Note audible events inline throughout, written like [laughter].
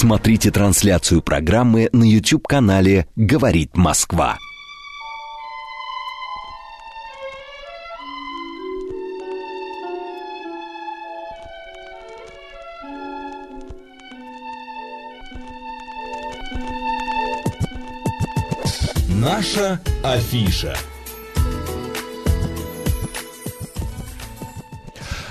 Смотрите трансляцию программы на YouTube-канале «Говорит Москва». Наша афиша.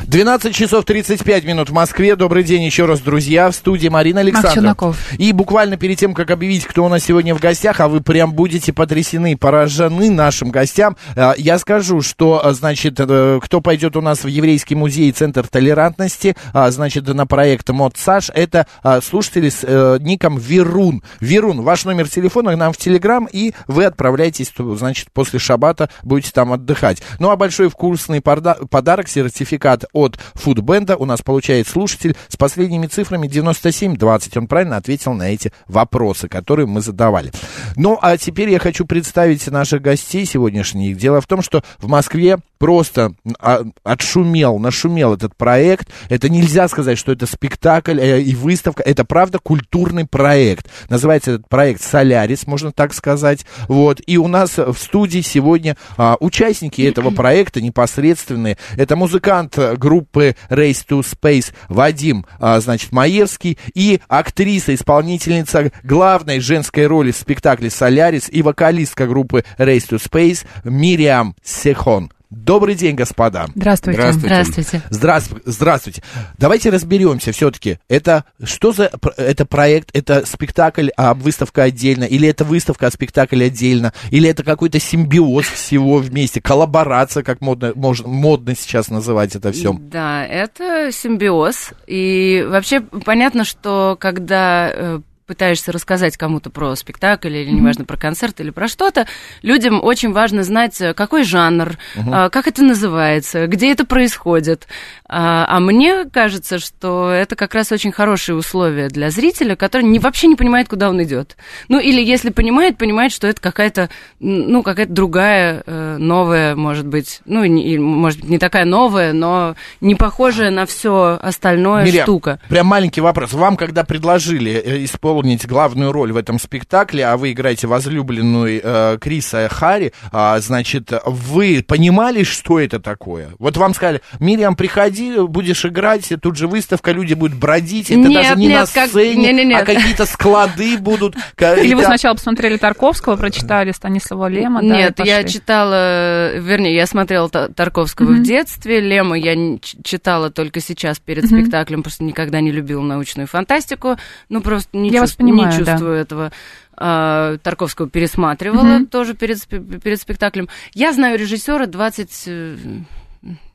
12 часов 35 минут в Москве. Добрый день еще раз, друзья. В студии Марина Александрова. И буквально перед тем, как объявить, кто у нас сегодня в гостях, а вы прям будете потрясены, поражены нашим гостям, э, я скажу, что, э, значит, э, кто пойдет у нас в Еврейский музей Центр толерантности, значит, на проект Мод Саш, это слушатели с ником Верун. Верун, ваш номер телефона нам в Телеграм, и вы отправляетесь, значит, после шабата будете там отдыхать. Ну, а большой вкусный подарок, сертификат от Фудбенда у нас получает слушатель с последними цифрами 9720. Он правильно ответил на эти вопросы, которые мы задавали. Ну, а теперь я хочу представить наших гостей сегодняшних. Дело в том, что в Москве просто а, отшумел, нашумел этот проект. Это нельзя сказать, что это спектакль э, и выставка. Это, правда, культурный проект. Называется этот проект «Солярис», можно так сказать. Вот. И у нас в студии сегодня а, участники этого [clears throat] проекта непосредственные. Это музыкант группы Race to Space Вадим, а, значит, Маевский и актриса, исполнительница главной женской роли в спектакле «Солярис» и вокалистка группы Race to Space Мириам Сехон. Добрый день, господа. Здравствуйте. Здравствуйте. Здравствуйте. Здравствуйте. Давайте разберемся все-таки. Это что за это проект? Это спектакль, а выставка отдельно? Или это выставка, а спектакль отдельно? Или это какой-то симбиоз всего вместе? Коллаборация, как модно, можно, модно сейчас называть это все? Да, это симбиоз. И вообще понятно, что когда э, пытаешься рассказать кому-то про спектакль или, неважно, про концерт или про что-то, людям очень важно знать, какой жанр, uh-huh. как это называется, где это происходит. А, а мне кажется, что это как раз очень хорошие условия для зрителя, который не, вообще не понимает, куда он идет. Ну, или если понимает, понимает, что это какая-то, ну, какая-то другая, э, новая, может быть, ну, не, может быть, не такая новая, но не похожая на все остальное Миря, штука. Прям маленький вопрос. Вам, когда предложили э, исполнить исполнить главную роль в этом спектакле, а вы играете возлюбленную э, Криса Хари, э, значит, вы понимали, что это такое? Вот вам сказали, Мириам, приходи, будешь играть, тут же выставка, люди будут бродить, это нет, даже не нет, на сцене, как... нет, нет, нет. а какие-то склады будут. [laughs] Или вы сначала посмотрели Тарковского, прочитали Станислава Лема, да, Нет, я читала, вернее, я смотрела Тарковского mm-hmm. в детстве, Лема я читала только сейчас перед mm-hmm. спектаклем, просто никогда не любила научную фантастику, ну просто не, чувств, понимаю, не чувствую да. этого. А, Тарковского пересматривала mm-hmm. тоже перед, перед спектаклем. Я знаю режиссера 20, э,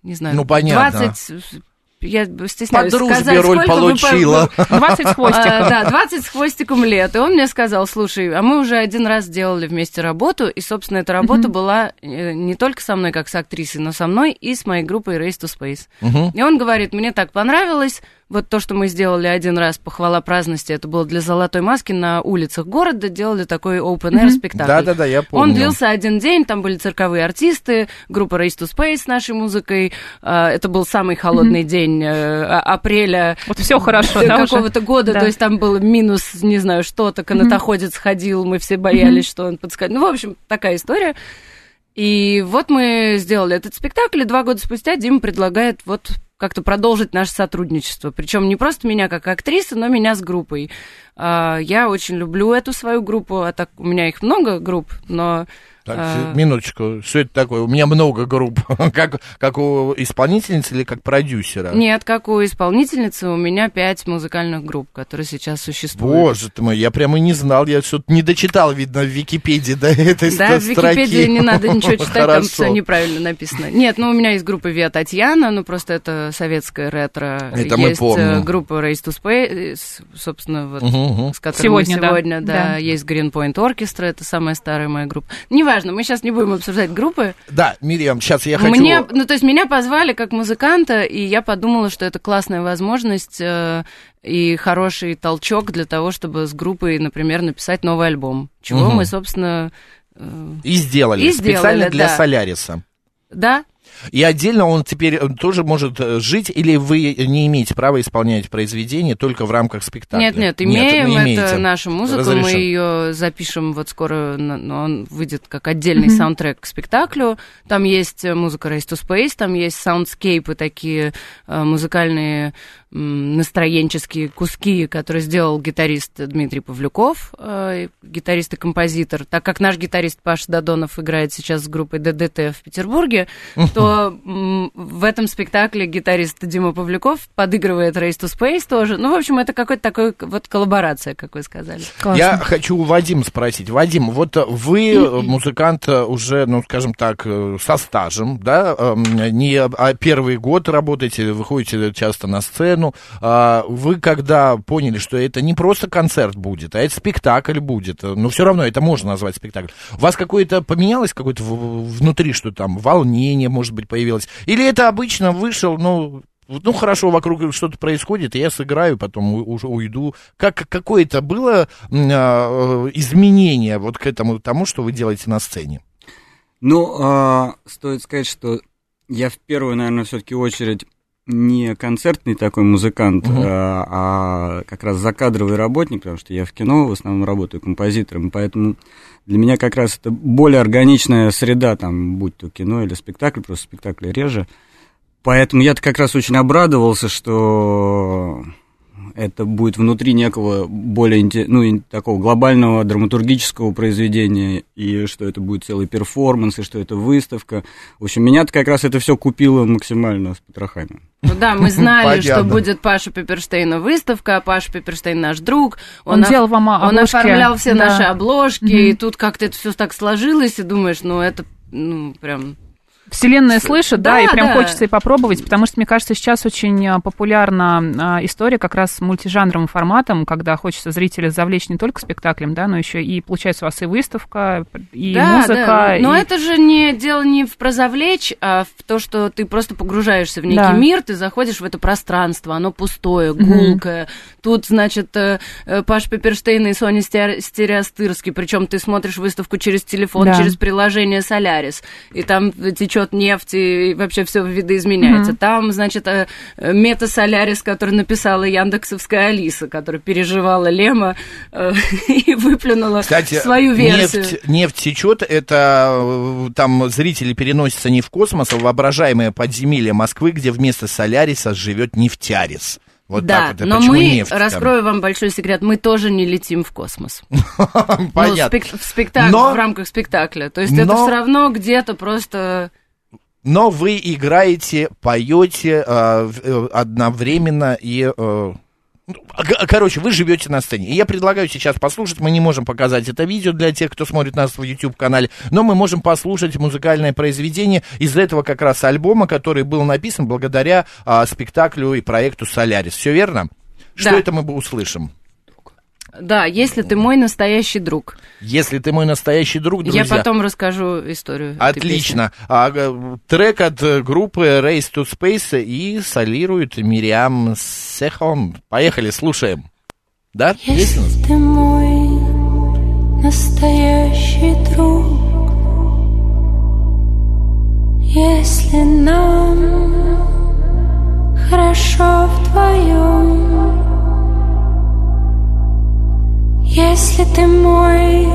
не знаю, ну, понятно. 20 я стесняюсь По дружбе сказать, роль получила. Вы... 20 с [laughs] хвостиком. А, да, 20 с хвостиком лет. И он мне сказал, слушай, а мы уже один раз делали вместе работу, и, собственно, эта работа uh-huh. была э, не только со мной, как с актрисой, но со мной и с моей группой Race to Space. Uh-huh. И он говорит, мне так понравилось, вот то, что мы сделали один раз, похвала праздности, это было для «Золотой маски» на улицах города, делали такой open-air спектакль. Да-да-да, я помню. Он длился один день, там были цирковые артисты, группа Race to Space с нашей музыкой. А, это был самый холодный день э, а, апреля. Вот все хорошо, да, Какого-то года, то есть там было минус, не знаю, что-то, канатоходец ходил, мы все боялись, что он подскочит. Ну, в общем, такая история. И вот мы сделали этот спектакль, и два года спустя Дима предлагает вот как-то продолжить наше сотрудничество. Причем не просто меня как актриса, но меня с группой. А, я очень люблю эту свою группу, а так у меня их много групп, но так, а... минуточку, что это такое? У меня много групп. [laughs] как, как у исполнительницы или как продюсера? Нет, как у исполнительницы у меня пять музыкальных групп, которые сейчас существуют. Боже ты мой, я прямо не знал, я что-то не дочитал, видно, в Википедии до [laughs] этой да, строки. Да, в Википедии не надо ничего [laughs] читать, там все неправильно написано. Нет, ну у меня есть группа Виа Татьяна, ну просто это советская ретро. Это есть мы помним. Э, группа Race to Space, собственно, вот, угу, угу. с которой сегодня, мы сегодня, да, да, да. есть Greenpoint Orchestra, это самая старая моя группа. Неважно, мы сейчас не будем обсуждать группы. Да, Мириам, сейчас я хочу... Мне, ну, то есть меня позвали как музыканта, и я подумала, что это классная возможность э, и хороший толчок для того, чтобы с группой, например, написать новый альбом. Чего Мгм. мы, собственно... э, И сделали, И специально сделали, для да. Соляриса. да, И отдельно он теперь э, тоже может э, жить, или вы не имеете права исполнять произведение только в рамках спектакля? Нет, нет, имеем, нет, это наша музыка, Разрешен. мы ее запишем вот скоро, но он выйдет как отдельный mm-hmm. саундтрек к спектаклю. Там есть музыка Race to Space, там есть soundscape ы такие музыкальные настроенческие куски, которые сделал гитарист Дмитрий Павлюков, э, гитарист и композитор. Так как наш гитарист Паша Додонов играет сейчас с группой ДДТ в Петербурге, то в этом спектакле гитарист Дима Павлюков подыгрывает Race to Space тоже. Ну, в общем, это какой-то такой вот коллаборация, как вы сказали. Классно. Я хочу у Вадима спросить. Вадим, вот вы музыкант уже, ну, скажем так, э, со стажем, да, эм, не а первый год работаете, выходите часто на сцену. А, вы когда поняли, что это не просто концерт будет, а это спектакль будет, но все равно это можно назвать спектакль. У вас какое-то поменялось какое-то внутри, что там волнение, может быть, появилось? Или это обычно вышел, ну, ну хорошо, вокруг что-то происходит, я сыграю, потом уже уйду. Как какое-то было а, изменение вот к этому тому, что вы делаете на сцене? Ну, а, стоит сказать, что я в первую, наверное, все-таки очередь не концертный такой музыкант, угу. а, а как раз закадровый работник, потому что я в кино в основном работаю композитором, поэтому для меня как раз это более органичная среда, там, будь то кино или спектакль, просто спектакли реже. Поэтому я-то как раз очень обрадовался, что это будет внутри некого более ну, такого глобального драматургического произведения, и что это будет целый перформанс, и что это выставка. В общем, меня-то как раз это все купило максимально с потрохами. Ну да, мы знали, что будет Паша Пепперштейна выставка, а Паша Пепперштейн наш друг. Он, он делал вам обложки. Он оформлял все да. наши обложки, mm-hmm. и тут как-то это все так сложилось, и думаешь, ну это ну, прям Вселенная слышит, да, да и прям да. хочется и попробовать, потому что, мне кажется, сейчас очень а, популярна а, история как раз с мультижанровым форматом, когда хочется зрителя завлечь не только спектаклем, да, но еще и, получается, у вас и выставка, и да, музыка. Да. Но и... это же не дело не в про завлечь, а в то, что ты просто погружаешься в некий да. мир, ты заходишь в это пространство, оно пустое, гулкое. Mm-hmm. Тут, значит, э, э, Паш Пепперштейн и Соня Стереостырский, причем ты смотришь выставку через телефон, да. через приложение Солярис, и там течет счет нефти, и вообще все видоизменяется. Mm-hmm. Там, значит, э, Мета Солярис, который написала Яндексовская Алиса, которая переживала Лема э, [laughs] и выплюнула Кстати, свою версию. Нефть, нефть течет, это э, там зрители переносятся не в космос, а в воображаемое подземелье Москвы, где вместо Соляриса живет нефтярис. Вот да, так вот. но Почему мы, нефть, раскрою там? вам большой секрет, мы тоже не летим в космос. Понятно. [laughs] Ну, в спектакле, в рамках спектакля. То есть это все равно где-то просто но вы играете, поете э, одновременно и... Э, Короче, вы живете на сцене. И я предлагаю сейчас послушать. Мы не можем показать это видео для тех, кто смотрит нас в YouTube-канале, но мы можем послушать музыкальное произведение из этого как раз альбома, который был написан благодаря а, спектаклю и проекту «Солярис». Все верно? Да. Что это мы услышим? Да, если ты мой настоящий друг. Если ты мой настоящий друг, друзья. Я потом расскажу историю. Отлично. А, э, трек от э, группы Race to Space и солирует Мириам Сехон. Поехали, слушаем. Да? Если Есть ты мой настоящий друг, если нам хорошо вдвоем, если ты мой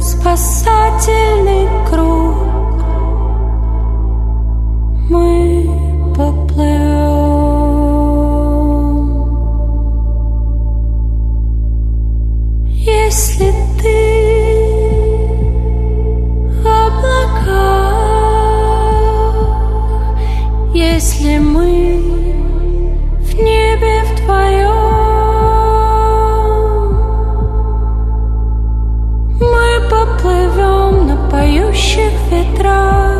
спасательный круг, мы поплывем. Если ты ត្រង់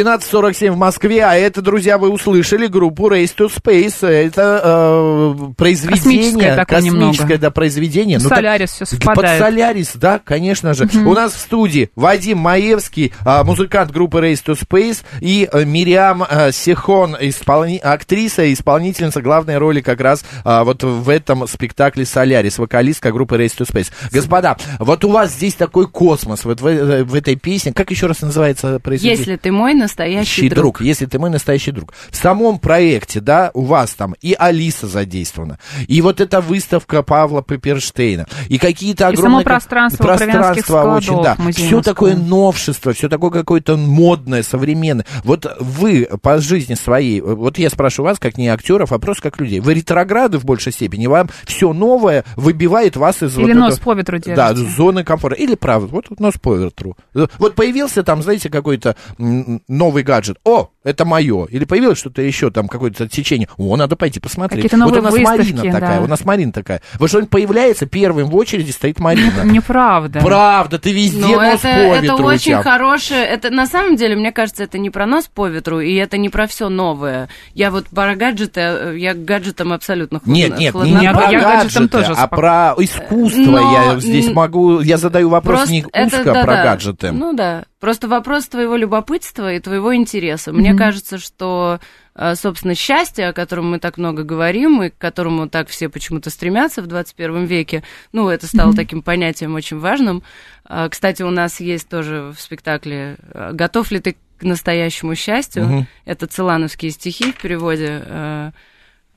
12.47 в Москве, а это, друзья, вы услышали группу Race to Space. Это э, произведение, космическое, космическое да, произведение. Ну, Солярис все совпадает. Под Солярис, да, конечно же. Угу. У нас в студии Вадим Маевский, э, музыкант группы Race to Space, и э, Мириам э, Сихон, исполни... актриса исполнительница главной роли как раз э, вот в этом спектакле Солярис, вокалистка группы Race to Space. Господа, вот у вас здесь такой космос, вот в, э, в этой песне. Как еще раз называется произведение? Если ты мой настоящий друг. друг. Если ты мой настоящий друг. В самом проекте, да, у вас там и Алиса задействована, и вот эта выставка Павла Пеперштейна, и какие-то огромные... И само пространство, пространство очень, да. Все такое новшество, все такое какое-то модное, современное. Вот вы по жизни своей, вот я спрашиваю вас, как не актеров, а просто как людей, вы ретрограды в большей степени, вам все новое выбивает вас из... Или вот нос это, по ветру держите. Да, зоны комфорта. Или правда, вот нос по ветру. Вот появился там, знаете, какой-то новый гаджет. О, это мое. Или появилось что-то еще, там, какое-то течение. О, надо пойти посмотреть. Какие-то новые вот у нас выставки, Марина да. такая, у нас Марина такая. Вот что-нибудь появляется, первым в очереди стоит Марина. [laughs] Неправда. Правда, ты везде Но нос это, по это ветру. очень хорошее. Это на самом деле, мне кажется, это не про нос по ветру, и это не про все новое. Я вот про гаджеты, э, я к гаджетам абсолютно хладно, Нет, нет, не, не про я гаджеты, тоже а про искусство. Но... Я здесь могу, я задаю вопрос Просто не это, узко да, про да. гаджеты. Ну да. Просто вопрос твоего любопытства и твоего интереса. Мне Мгм. кажется, что, э, собственно, счастье, о котором мы так много говорим, и к которому так все почему-то стремятся в 21 веке, ну, это стало Мгм. таким понятием очень важным. А, Кстати, у нас есть тоже в спектакле э, «Готов ли ты к настоящему счастью?» Мгм. Это цилановские стихи в переводе. э,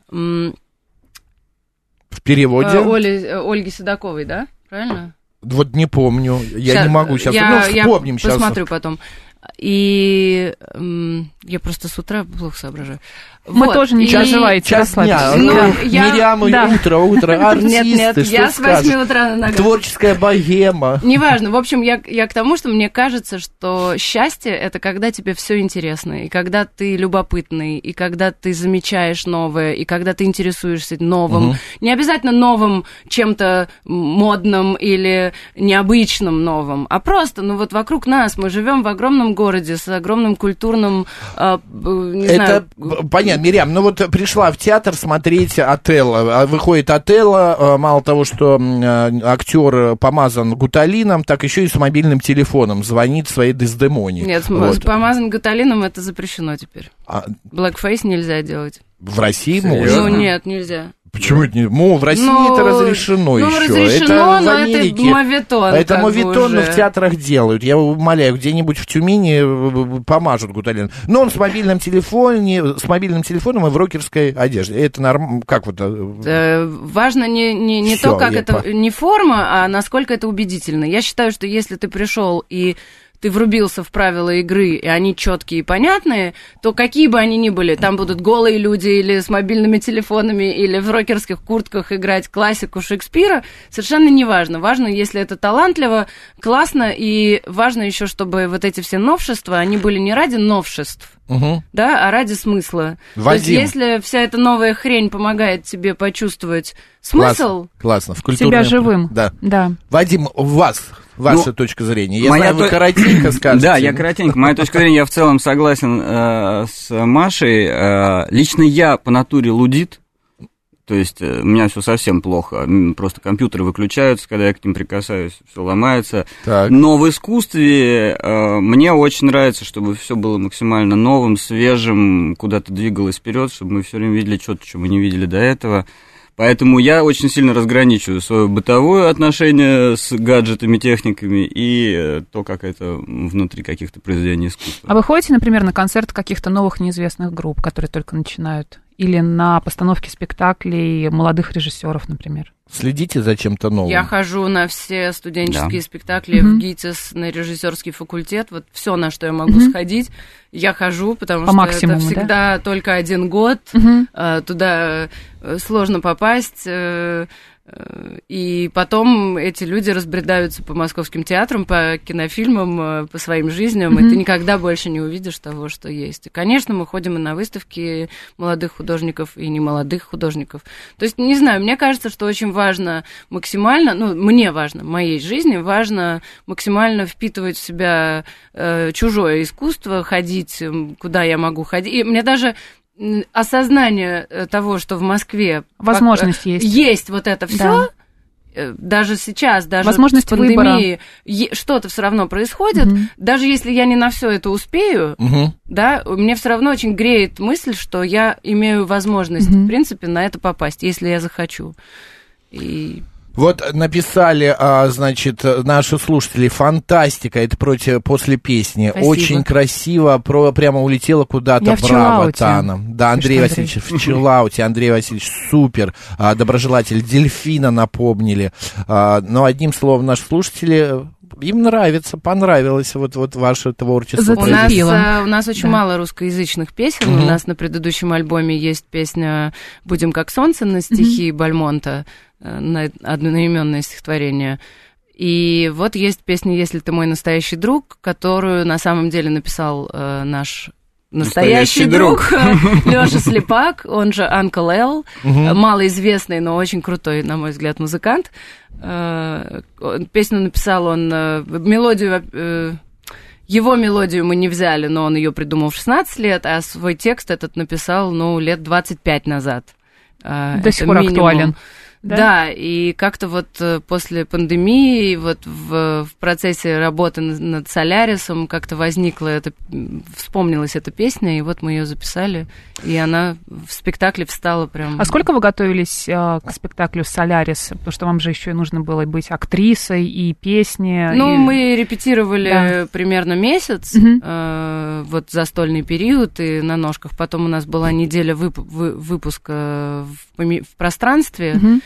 В переводе? э, Оли- э, Ольги Седоковой, да? Правильно? Вот не помню. Я Щас, не могу сейчас. Я, ну, я вспомним сейчас. посмотрю потом. И м, я просто с утра плохо соображаю. Мы Вот, тоже не и- Час дня. расслабьтесь. Ну, Ну, я- Мириам, да. утро, утро, артисты, Нет, нет, я с 8 скажешь? утра на ногах. Творческая богема. Неважно. В общем, я, я к тому, что мне кажется, что счастье это когда тебе все интересно, и когда ты любопытный, и когда ты замечаешь новое, и когда ты интересуешься новым. Не обязательно новым чем-то модным или необычным новым, а просто, ну вот вокруг нас мы живем в огромном городе с огромным культурным, а, б- не Это знаю, понятно, Мирям, ну вот пришла в театр смотреть Отелло, а выходит Отелло, э, мало того, что актер помазан гуталином, так еще и с мобильным телефоном звонит своей Дездемоне. Нет, Вот. помазан гуталином это запрещено теперь. А Blackface нельзя делать. в России Серьезно? можно? Ну нет, нельзя. Почему это не? Ну, в России Ну, это разрешено ну, еще. разрешено, это в но Америке. это мовитон. А это уже. в театрах делают. Я умоляю, где-нибудь в Тюмени э, помажут гуталин. Но он с мобильным телефоном, с мобильным телефоном и в рокерской одежде. Это норм... Как вот... э, Э, Важно не, не, не Всё, то, как это, по- не форма, а насколько это убедительно. Я считаю, что если ты пришел и ты врубился в правила игры, и они четкие и понятные, то какие бы они ни были, там будут голые люди или с мобильными телефонами, или в рокерских куртках играть классику Шекспира, совершенно не важно. Важно, если это талантливо, классно, и важно еще, чтобы вот эти все новшества, они были не ради новшеств, угу. да, а ради смысла. Вадим. То есть, если вся эта новая хрень помогает тебе почувствовать смысл... Классно, классно. В культурном... Себя живым. Да. да. Вадим, у вас ваша ну, точка зрения? Я моя знаю, вы коротенько [clears throat] скажете. Да, я коротенько. Моя точка зрения, я в целом согласен э, с Машей. Э, лично я по натуре лудит. То есть э, у меня все совсем плохо. Просто компьютеры выключаются, когда я к ним прикасаюсь, все ломается. Так. Но в искусстве э, мне очень нравится, чтобы все было максимально новым, свежим, куда-то двигалось вперед, чтобы мы все время видели что-то, что мы не видели до этого. Поэтому я очень сильно разграничиваю свое бытовое отношение с гаджетами, техниками и э, то, как это внутри каких-то произведений искусства. А вы ходите, например, на концерт каких-то новых неизвестных групп, которые только начинают? Или на постановке спектаклей молодых режиссеров, например? Следите за чем-то новым. Я хожу на все студенческие да. спектакли mm-hmm. в ГИТИС, на режиссерский факультет. Вот все, на что я могу mm-hmm. сходить, я хожу, потому По что максимуму, это всегда да? только один год. Mm-hmm. Туда э, сложно попасть. Э, и потом эти люди разбредаются по московским театрам, по кинофильмам, э, по своим жизням, mm-hmm. и ты никогда больше не увидишь того, что есть. И, конечно, мы ходим и на выставки молодых художников, и не молодых художников. То есть, не знаю, мне кажется, что очень важно максимально, ну, мне важно, в моей жизни важно максимально впитывать в себя э, чужое искусство, ходить, куда я могу ходить. И мне даже осознание э, того, что в Москве возможность есть, есть вот это все. Да э, даже сейчас, даже Возможность с пандемией, что-то все равно происходит. Угу. Даже если я не на все это успею, угу. да, мне все равно очень греет мысль, что я имею возможность, угу. в принципе, на это попасть, если я захочу. И вот написали, а, значит, наши слушатели, фантастика, это против, после песни. Спасибо. Очень красиво, про, прямо улетела куда-то. Я Браво, Тана. Да, Андрей Пишет Васильевич Андрей. в Чиллауте. Андрей Васильевич супер. А, доброжелатель Дельфина напомнили. А, но одним словом, наши слушатели им нравится, понравилось вот, вот ваше творчество. У нас, у нас очень да. мало русскоязычных песен. Угу. У нас на предыдущем альбоме есть песня «Будем как солнце» на стихи угу. Бальмонта. Э, на одноименное стихотворение. И вот есть песня «Если ты мой настоящий друг», которую на самом деле написал э, наш настоящий, настоящий друг, друг. [laughs] Лёша Слепак, он же L, угу. малоизвестный, но очень крутой, на мой взгляд, музыкант. Э, песню написал он, э, мелодию его мелодию мы не взяли, но он ее придумал в 16 лет, а свой текст этот написал, ну, лет 25 назад. До сих пор минимум. актуален. Да? да, и как-то вот э, после пандемии, вот в, в процессе работы над Солярисом как-то возникла это, вспомнилась эта песня, и вот мы ее записали, и она в спектакле встала прям. А сколько вы готовились э, к спектаклю Солярис? Потому что вам же еще нужно было быть актрисой и песни. Ну, и... мы репетировали да. примерно месяц, угу. э, вот застольный период, и на ножках. Потом у нас была неделя вып- вы- выпуска в, в пространстве. Угу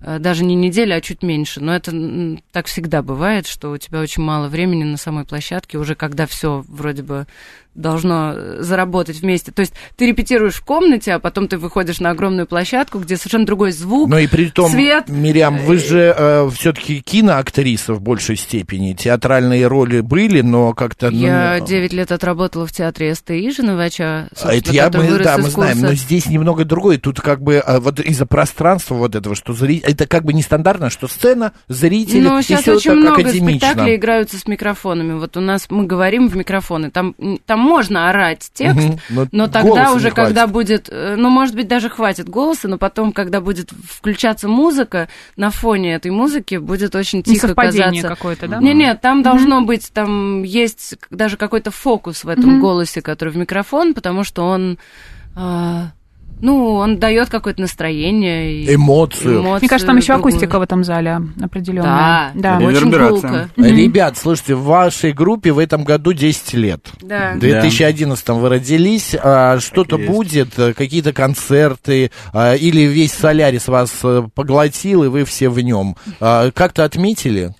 даже не неделя, а чуть меньше. Но это так всегда бывает, что у тебя очень мало времени на самой площадке, уже когда все вроде бы должно э, заработать вместе. То есть ты репетируешь в комнате, а потом ты выходишь на огромную площадку, где совершенно другой звук, Но и при том, свет. Мириам, вы же э, все-таки киноактриса в большей степени. Театральные роли были, но как-то... Ну... Я 9 лет отработала в театре СТИ Женовача. А это я, мы, да, мы знаем, но здесь немного другое. Тут как бы вот из-за пространства вот этого, что зритель... Это как бы нестандартно, что сцена, зрители, Ну, сейчас очень много спектаклей играются с микрофонами. Вот у нас мы говорим в микрофоны, там, там можно орать текст, угу, но, но тогда уже, когда будет, э, ну, может быть, даже хватит голоса, но потом, когда будет включаться музыка, на фоне этой музыки будет очень тихо Несовпадение казаться. какое-то, да? Нет, нет, там угу. должно быть, там есть даже какой-то фокус в этом угу. голосе, который в микрофон, потому что он... А, ну, он дает какое-то настроение. И эмоцию. эмоцию. Мне кажется, там еще акустика в этом зале определенная. Да, да. очень гулко. Ребят, слушайте, в вашей группе в этом году 10 лет. Да. В 2011 вы родились. А, что-то будет, какие-то концерты, а, или весь Солярис вас э, поглотил, и вы все в нем. А, как-то отметили?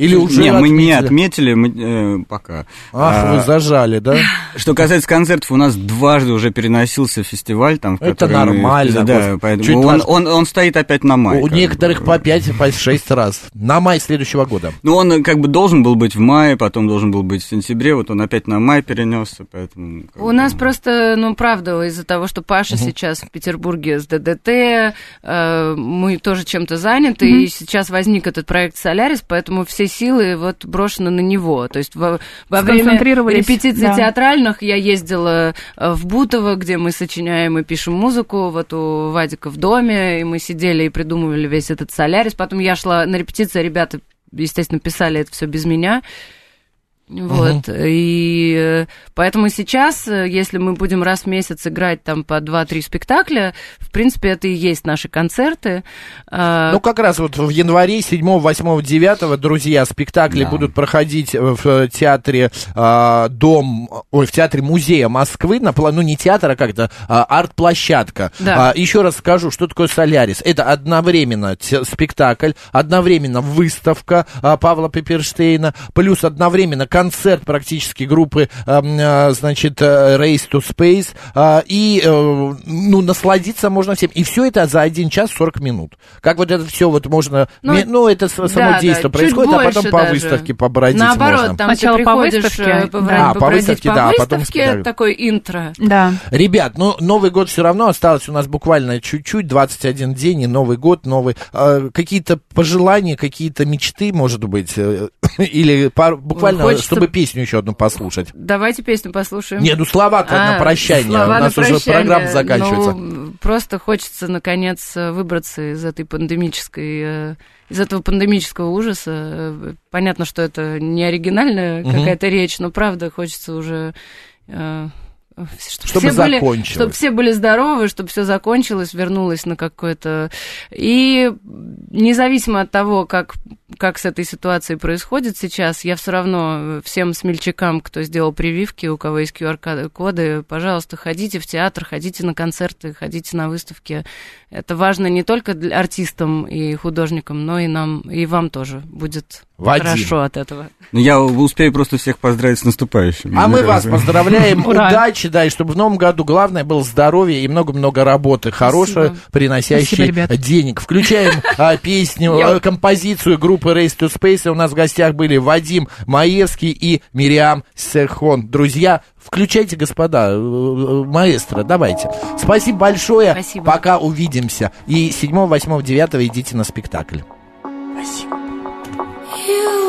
Или уже Не, мы не отметили мы, э, пока. Ах, а, вы зажали, да? Что касается концертов, у нас дважды уже переносился фестиваль. Там, в Это нормально. Мы, да, поэтому он, он, он стоит опять на май. У некоторых бы. по 5, по 6 раз. На май следующего года. Ну, он как бы должен был быть в мае, потом должен был быть в сентябре, вот он опять на май перенесся, поэтому... У бы... нас просто, ну, правда, из-за того, что Паша угу. сейчас в Петербурге с ДДТ, э, мы тоже чем-то заняты, угу. и сейчас возник этот проект «Солярис», поэтому все силы вот брошены на него. То есть во, во время репетиций да. театральных я ездила э, в Бутово, где мы сочиняем и пишем музыку, вот у Вадика в доме, и мы сидели и придумывали весь этот «Солярис». Потом я шла на репетиции, ребята, естественно, писали это все без меня. Вот, угу. и э, поэтому сейчас, э, если мы будем раз в месяц играть там по 2-3 спектакля, в принципе, это и есть наши концерты. А, ну, как раз вот в январе 7, 8, 9, друзья, спектакли да. будут проходить в театре а, Дом, ой, в театре Музея Москвы, на, ну, не театр, а как-то а, арт-площадка. Да. А, еще раз скажу, что такое «Солярис». Это одновременно спектакль, одновременно выставка а, Павла Пепперштейна, плюс одновременно концерт концерт практически группы, э, значит, э, Race to Space, э, и, ну, насладиться можно всем. И все это за 1 час 40 минут. Как вот это все вот можно, ну, ну это само да, действие да, происходит, а потом по даже. выставке побродить Наоборот, можно. там Сначала ты по выставке, да, по выставке, по да, выставке, потом такой интро. Да. Ребят, ну, Новый год все равно осталось у нас буквально чуть-чуть, 21 день, и Новый год, новый. Какие-то пожелания, какие-то мечты, может быть, [coughs] или пар, буквально Хочется чтобы песню еще одну послушать. Давайте песню послушаем. Не, ну слова а, на прощание. Слова У нас на уже программа заканчивается. Ну, просто хочется, наконец, выбраться из этой пандемической э, из этого пандемического ужаса. Понятно, что это не оригинальная угу. какая-то речь, но правда хочется уже э, чтобы, чтобы все закончилось. Были, чтобы все были здоровы, чтобы все закончилось, вернулось на какое-то... И независимо от того, как, как с этой ситуацией происходит сейчас, я все равно всем смельчакам, кто сделал прививки, у кого есть QR-коды, пожалуйста, ходите в театр, ходите на концерты, ходите на выставки. Это важно не только для артистам и художникам, но и нам, и вам тоже будет Вадим. хорошо от этого. Ну, я успею просто всех поздравить с наступающим. А мы вас поздравляем. [laughs] Удачи, да, и чтобы в новом году главное было здоровье и много-много работы хорошей, приносящей денег. Включаем а, песню, [laughs] а, композицию группы Race to Space. У нас в гостях были Вадим Маевский и Мириам Серхон. Друзья, Включайте, господа, э, э, маэстро, давайте. Спасибо большое. Спасибо. Пока увидимся. И 7, 8, 9 идите на спектакль. Спасибо. you.